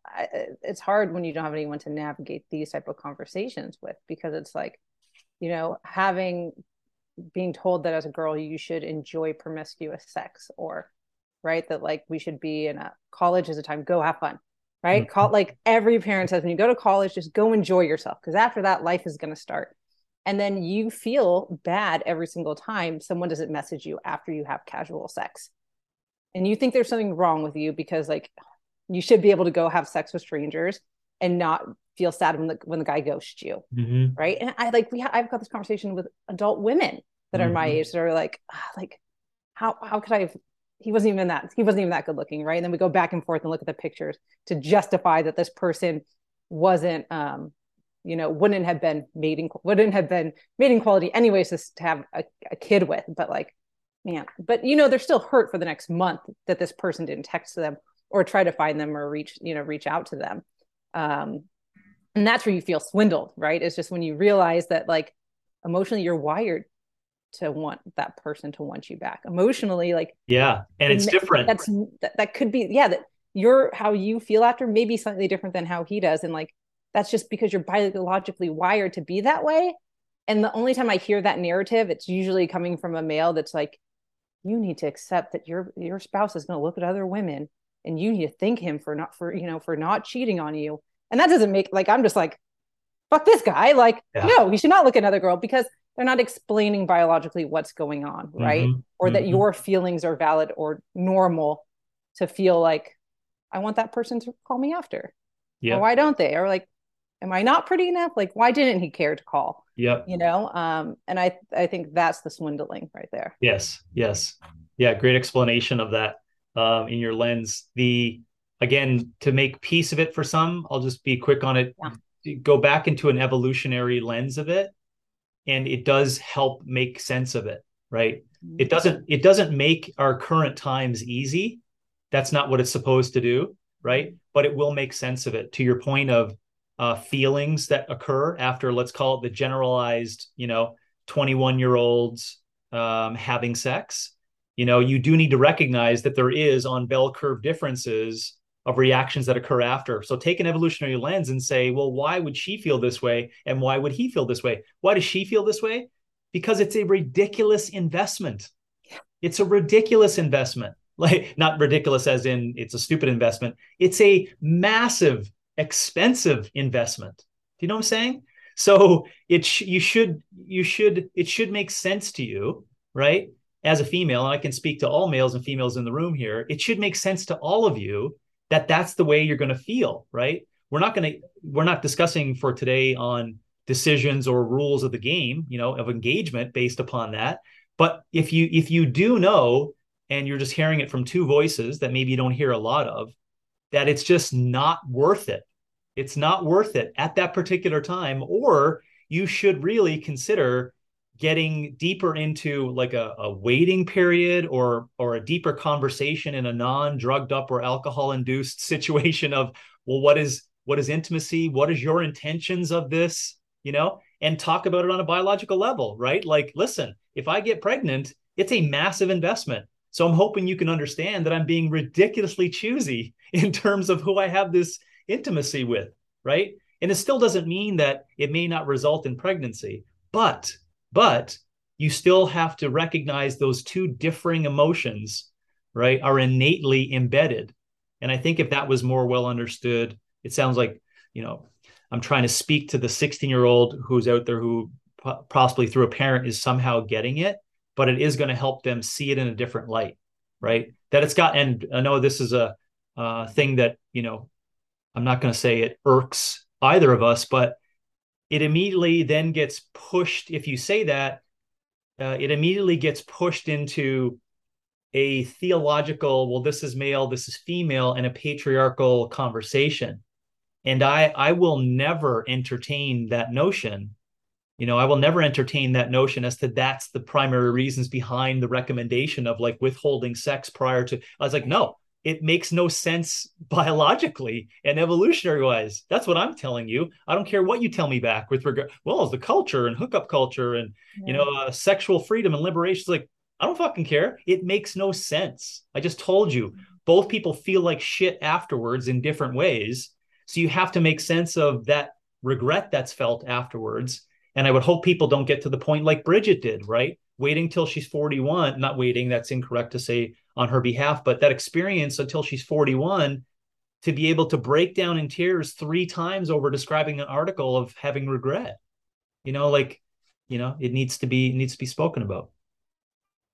I, it's hard when you don't have anyone to navigate these type of conversations with because it's like you know having being told that as a girl you should enjoy promiscuous sex or right that like we should be in a college is a time go have fun right mm-hmm. Call, like every parent says when you go to college just go enjoy yourself because after that life is going to start and then you feel bad every single time someone doesn't message you after you have casual sex and you think there's something wrong with you because like you should be able to go have sex with strangers and not feel sad when the when the guy ghosts you mm-hmm. right and i like we ha- i've got this conversation with adult women that mm-hmm. are my mm-hmm. age that are like ah, like how how could i have he wasn't even that he wasn't even that good looking right and then we go back and forth and look at the pictures to justify that this person wasn't um you know wouldn't have been mating wouldn't have been mating quality anyways to, have a, a kid with but like man but you know they're still hurt for the next month that this person didn't text them or try to find them or reach you know reach out to them. Um and that's where you feel swindled right? It's just when you realize that like emotionally you're wired to want that person to want you back. Emotionally like yeah and it's different. that's that, that could be yeah that you're how you feel after maybe slightly different than how he does. And like that's just because you're biologically wired to be that way. And the only time i hear that narrative it's usually coming from a male that's like you need to accept that your your spouse is going to look at other women and you need to thank him for not for you know for not cheating on you. And that doesn't make like i'm just like fuck this guy. Like yeah. no you should not look at another girl because they're not explaining biologically what's going on right? Mm-hmm. or mm-hmm. that your feelings are valid or normal to feel like i want that person to call me after. Yeah. or why don't they? Or like am i not pretty enough? Like why didn't he care to call? Yep. you know um and i i think that's the swindling right there. Yes yes. Yeah great explanation of that um in your lens. The again to make peace of it for some i'll just be quick on it. Yeah. go back into an evolutionary lens of it and it does help make sense of it right? Mm-hmm. it doesn't it doesn't make our current times easy. That's not what it's supposed to do right? But it will make sense of it. To your point of uh, feelings that occur after let's call it the generalized you know 21 year olds um, having sex you know you do need to recognize that there is on bell curve differences of reactions that occur after. So take an evolutionary lens and say, well, why would she feel this way? And why would he feel this way? Why does she feel this way? Because it's a ridiculous investment. It's a ridiculous investment. Like, not ridiculous as in it's a stupid investment. It's a massive, expensive investment. Do you know what I'm saying? So it sh- you should you should it should make sense to you, right? As a female, and I can speak to all males and females in the room here. It should make sense to all of you that that's the way you're going to feel, right? We're not going to we're not discussing for today on decisions or rules of the game, you know, of engagement based upon that. But if you if you do know and you're just hearing it from two voices that maybe you don't hear a lot of, that it's just not worth it. It's not worth it at that particular time or you should really consider getting deeper into like a, a waiting period or or a deeper conversation in a non-drugged up or alcohol induced situation of well what is what is intimacy? What is your intentions of this? You know and talk about it on a biological level right? Like listen if i get pregnant it's a massive investment. So i'm hoping you can understand that i'm being ridiculously choosy in terms of who i have this intimacy with right and it still doesn't mean that it may not result in pregnancy but but you still have to recognize those two differing emotions, right, are innately embedded. And I think if that was more well understood, it sounds like, you know, I'm trying to speak to the 16 year old who's out there who possibly through a parent is somehow getting it, but it is going to help them see it in a different light, right? That it's got, and I know this is a uh, thing that, you know, I'm not going to say it irks either of us, but it immediately then gets pushed. If you say that, uh, it immediately gets pushed into a theological, well, this is male, this is female, and a patriarchal conversation. And I, I will never entertain that notion. You know, I will never entertain that notion as to that's the primary reasons behind the recommendation of like withholding sex prior to. I was like, no, it makes no sense biologically and evolutionary wise. That's what I'm telling you. I don't care what you tell me back with regard. Well, as the culture and hookup culture and yeah. you know uh, sexual freedom and liberation. It's like I don't fucking care. It makes no sense. I just told you. Both people feel like shit afterwards in different ways. So you have to make sense of that regret that's felt afterwards and I would hope people don't get to the point like Bridget did, right? Waiting till she's 41, not waiting, that's incorrect to say on her behalf, but that experience until she's 41 to be able to break down in tears three times over describing an article of having regret. You know, like, you know, it needs to be needs to be spoken about.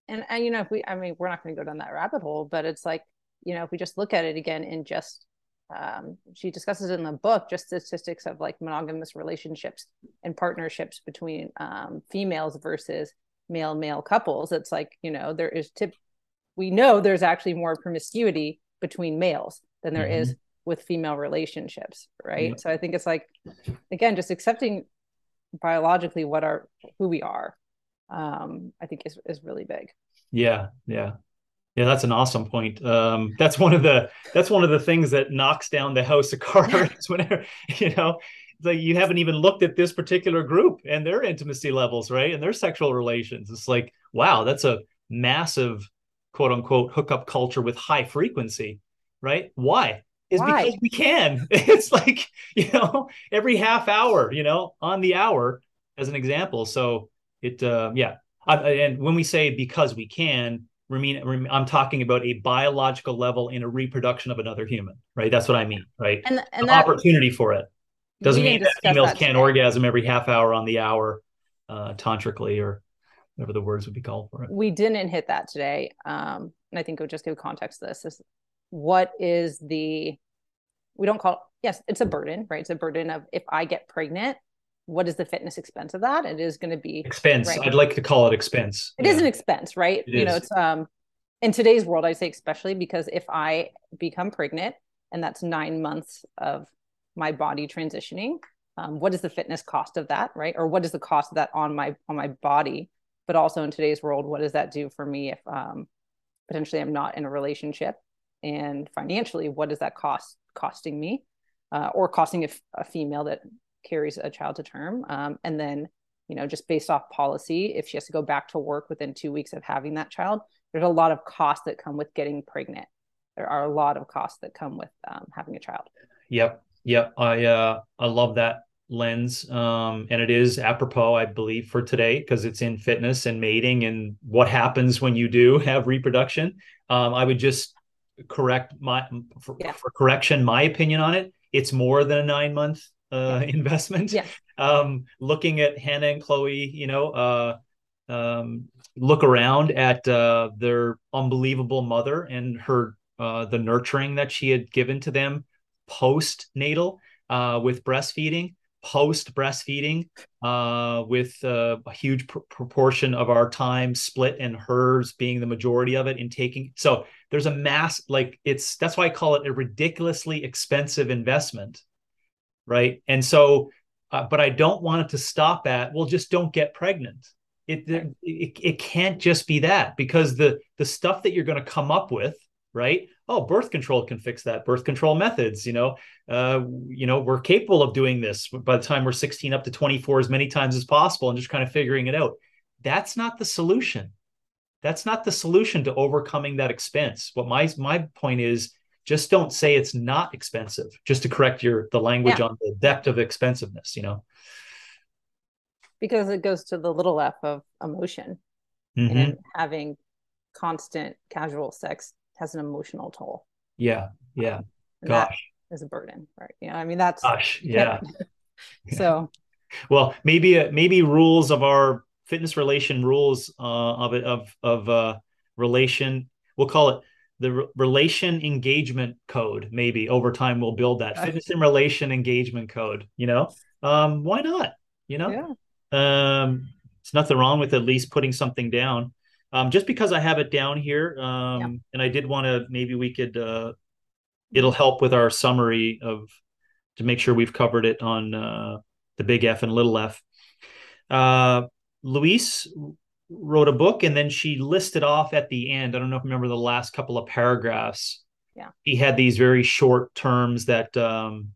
And and you know, if we I mean, we're not going to go down that rabbit hole, but it's like, you know, if we just look at it again in just um, she discusses in the book just statistics of like monogamous relationships and partnerships between um, females versus male male couples it's like you know there is tip we know there's actually more promiscuity between males than there mm-hmm. is with female relationships right mm-hmm. so i think it's like again just accepting biologically what are who we are um i think is is really big yeah yeah yeah, that's an awesome point. Um, that's one of the that's one of the things that knocks down the house of cards. whenever you know, like you haven't even looked at this particular group and their intimacy levels, right, and their sexual relations. It's like, wow, that's a massive quote unquote hookup culture with high frequency, right? Why? Is Why? because we can. It's like you know, every half hour, you know, on the hour, as an example. So it, uh, yeah, I, and when we say because we can I mean, I'm talking about a biological level in a reproduction of another human, right? That's what I mean, right? And, and that, opportunity for it doesn't mean that females that can't orgasm every half hour on the hour, uh, tantrically or whatever the words would be called for it. We didn't hit that today, um, and I think it would just give context to this: is what is the we don't call yes, it's a burden, right? It's a burden of if I get pregnant, what is the fitness expense of that? It is going to be expense. Right? I'd like to call it expense. It yeah. is an expense, right? It you is. know, it's um in today's world, I say especially because if I become pregnant and that's nine months of my body transitioning, um, what is the fitness cost of that, right? Or what is the cost of that on my on my body? But also in today's world, what does that do for me if um, potentially I'm not in a relationship? And financially, what is that cost costing me, uh, or costing a, a female that carries a child to term. Um, and then, you know, just based off policy, if she has to go back to work within two weeks of having that child, there's a lot of costs that come with getting pregnant. There are a lot of costs that come with um, having a child. Yep. Yep. I, uh, I love that lens. Um, and it is apropos, I believe, for today because it's in fitness and mating and what happens when you do have reproduction. Um, I would just correct my for, yeah. for, correction my opinion on it. It's more than a nine month uh, investment. Yeah. Um, looking at Hannah and Chloe, you know, uh, um, look around at uh, their unbelievable mother and her uh, the nurturing that she had given to them postnatal uh, with breastfeeding, post breastfeeding uh, with uh, a huge pr- proportion of our time split and hers being the majority of it in taking. So there's a mass like it's that's why I call it a ridiculously expensive investment right? And so, uh, but I don't want it to stop at well, just don't get pregnant. It, it it can't just be that because the the stuff that you're going to come up with, right? Oh, birth control can fix that. Birth control methods, you know, uh, you know, we're capable of doing this by the time we're 16 up to 24 as many times as possible, and just kind of figuring it out. That's not the solution. That's not the solution to overcoming that expense. What my my point is, just don't say it's not expensive just to correct your the language yeah. on the depth of expensiveness you know because it goes to the little f of emotion mm-hmm. and having constant casual sex has an emotional toll. Yeah yeah. Um, gosh. is a burden right? You know i mean that's gosh yeah. So well maybe uh, maybe rules of our fitness relation rules uh, of it of of uh relation we'll call it the re- relation engagement code maybe over time we'll build that. Fitness and relation engagement code you know? Um why not you know? Yeah. um it's nothing wrong with at least putting something down um just because i have it down here um yeah. and i did want to maybe we could uh it'll help with our summary of to make sure we've covered it on uh the big f and little f uh Louise wrote a book and then she listed off at the end. I don't know if you remember the last couple of paragraphs. Yeah. He had these very short terms that um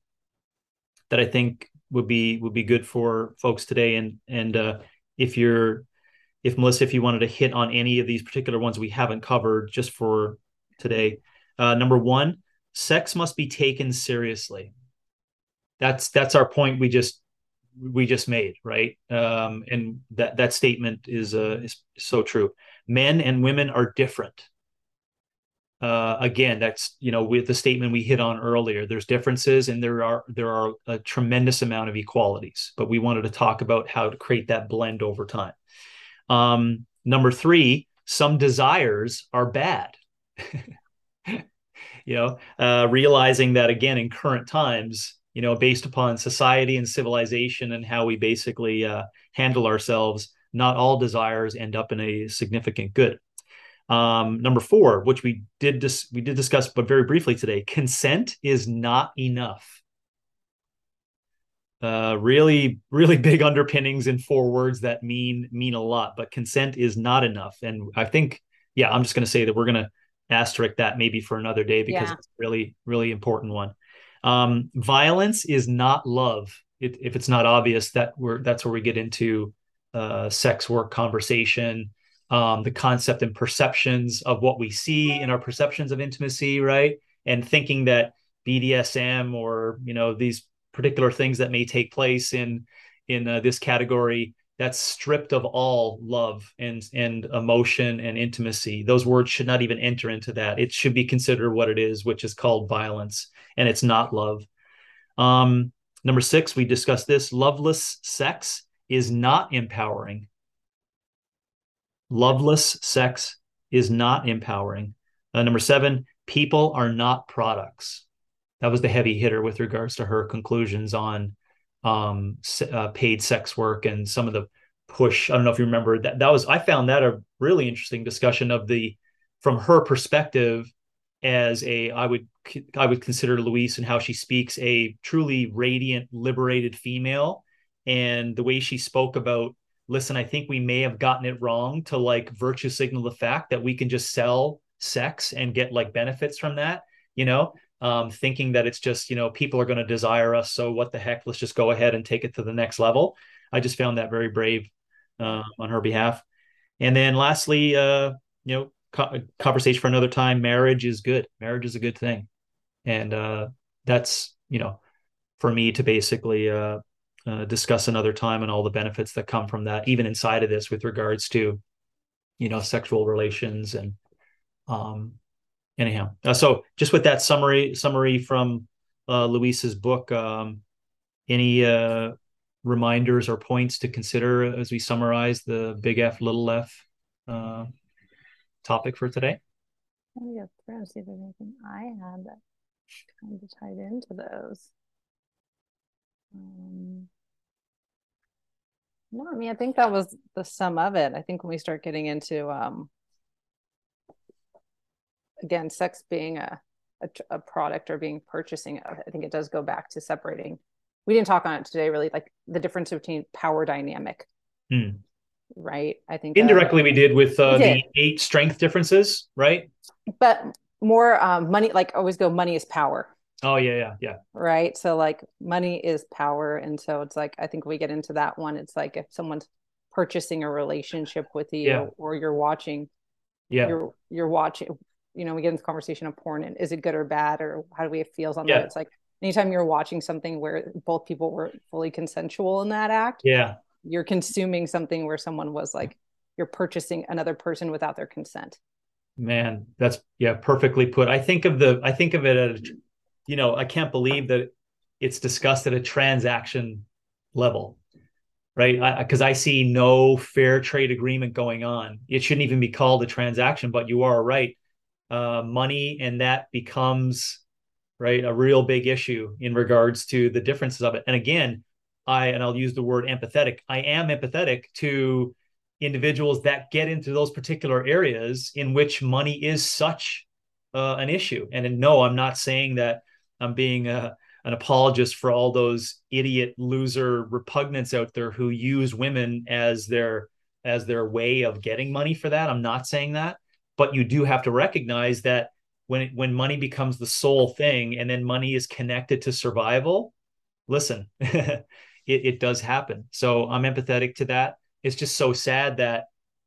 that I think would be would be good for folks today. And and uh if you're if Melissa, if you wanted to hit on any of these particular ones we haven't covered just for today. Uh number one, sex must be taken seriously. That's that's our point we just we just made, right? Um, and that that statement is uh, is so true. Men and women are different. Uh, again, that's you know with the statement we hit on earlier. There's differences, and there are there are a tremendous amount of equalities. But we wanted to talk about how to create that blend over time. Um, number three, some desires are bad. you know, uh, realizing that again in current times, you know, based upon society and civilization and how we basically uh, handle ourselves, not all desires end up in a significant good. Um, number four, which we did dis- we did discuss, but very briefly today, consent is not enough. Uh, really, really big underpinnings in four words that mean mean a lot, but consent is not enough. And I think, yeah, I'm just going to say that we're going to asterisk that maybe for another day because yeah. it's really, really important one. Um, violence is not love. It, if it's not obvious, that we're that's where we get into uh, sex work conversation, um, the concept and perceptions of what we see in our perceptions of intimacy, right? And thinking that BDSM or you know these particular things that may take place in in uh, this category that's stripped of all love and and emotion and intimacy. Those words should not even enter into that. It should be considered what it is which is called violence and it's not love. Um, number six we discussed this. Loveless sex is not empowering. Loveless sex is not empowering. Uh, number seven people are not products that was the heavy hitter with regards to her conclusions on um, uh, paid sex work and some of the push. I don't know if you remember that. That was I found that a really interesting discussion of the from her perspective as a I would I would consider Louise and how she speaks a truly radiant, liberated female, and the way she spoke about. Listen, I think we may have gotten it wrong to like virtue signal the fact that we can just sell sex and get like benefits from that. You know, um, thinking that it's just you know people are going to desire us so what the heck let's just go ahead and take it to the next level. I just found that very brave uh, on her behalf. And then lastly uh, you know co- conversation for another time marriage is good. Marriage is a good thing. And uh, that's you know for me to basically uh, uh, discuss another time and all the benefits that come from that even inside of this with regards to you know sexual relations and um, anyhow uh, so just with that summary summary from uh, Louise's book um, any uh, reminders or points to consider as we summarize the big F little f uh, topic for today me go through and see if there's anything I had that kind of tied into those um, no, I mean, I think that was the sum of it. I think when we start getting into um, again, sex being a, a, a product or being purchasing, I think it does go back to separating. We didn't talk on it today, really, like the difference between power dynamic. Hmm. Right. I think indirectly uh, we did with uh, did. the eight strength differences, right? But more um, money, like always go, money is power. Oh yeah, yeah, yeah. Right. So like money is power. And so it's like I think we get into that one. It's like if someone's purchasing a relationship with you yeah. or you're watching, yeah, you're you're watching you know we get into conversation of porn and is it good or bad or how do we have feels on yeah. that it's like anytime you're watching something where both people were fully consensual in that act yeah. you're consuming something where someone was like you're purchasing another person without their consent. Man that's yeah perfectly put. I think of the i think of it at you know i can't believe that it's discussed at a transaction level right? Because I, I, see no fair trade agreement going on. It shouldn't even be called a transaction but you are right uh, money, and that becomes right a real big issue in regards to the differences of it. And again, I and I'll use the word empathetic. I am empathetic to individuals that get into those particular areas in which money is such uh, an issue. And no, I'm not saying that I'm being a, uh, an apologist for all those idiot loser repugnants out there who use women as their as their way of getting money for that. I'm not saying that but you do have to recognize that when it, when money becomes the sole thing and then money is connected to survival listen it, it does happen so i'm empathetic to that it's just so sad that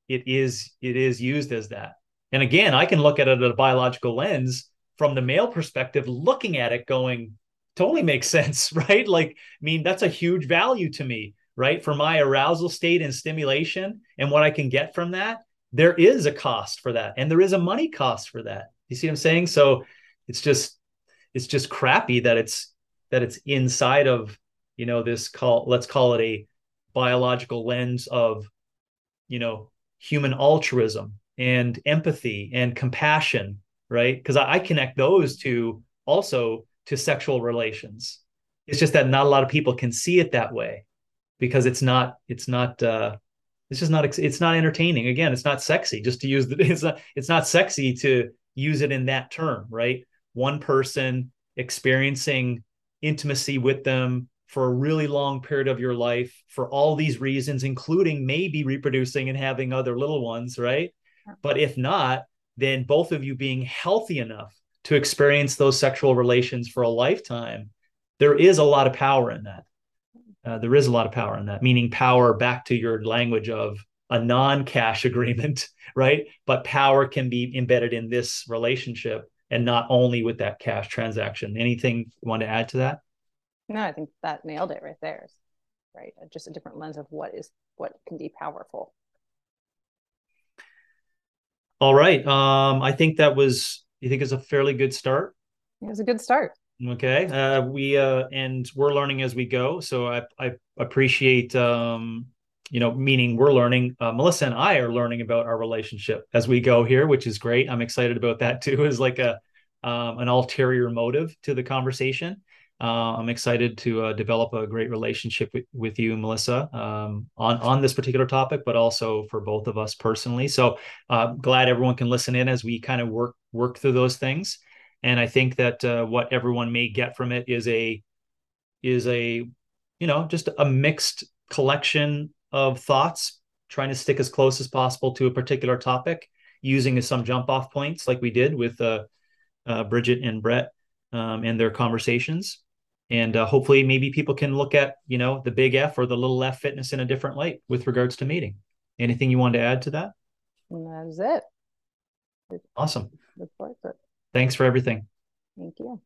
it is it is used as that and again i can look at it at a biological lens from the male perspective looking at it going totally makes sense, right? Like, I mean, that's a huge value to me, right? For my arousal state and stimulation and what I can get from that, there is a cost for that. And there is a money cost for that. You see what I'm saying? So it's just, it's just crappy that it's, that it's inside of, you know, this call, let's call it a biological lens of, you know, human altruism and empathy and compassion, right? Because I, I connect those to also to sexual relations. It's just that not a lot of people can see it that way because it's not it's not uh it's just not it's not entertaining. Again, it's not sexy just to use the it's not it's not sexy to use it in that term, right? One person experiencing intimacy with them for a really long period of your life for all these reasons including maybe reproducing and having other little ones, right? But if not, then both of you being healthy enough to experience those sexual relations for a lifetime, there is a lot of power in that. Uh, there is a lot of power in that, meaning power back to your language of a non cash agreement, right? But power can be embedded in this relationship and not only with that cash transaction. Anything you want to add to that? No, I think that nailed it right there. Right. Just a different lens of what is what can be powerful. All right. Um, I think that was you think is a fairly good start? It was a good start. Okay. Uh, we uh, and we're learning as we go. So I, I appreciate um, you know, meaning we're learning. Uh, Melissa and I are learning about our relationship as we go here, which is great. I'm excited about that too. As like a um, an ulterior motive to the conversation. Uh, I'm excited to uh, develop a great relationship with, with you, Melissa, um, on on this particular topic, but also for both of us personally. So uh, glad everyone can listen in as we kind of work work through those things. And I think that uh, what everyone may get from it is a is a you know just a mixed collection of thoughts, trying to stick as close as possible to a particular topic, using some jump off points like we did with uh, uh, Bridget and Bret um, and their conversations. And uh, hopefully, maybe people can look at you know the big F or the little F fitness in a different light with regards to meeting. Anything you want to add to that? That's it. Awesome. Thanks for everything. Thank you.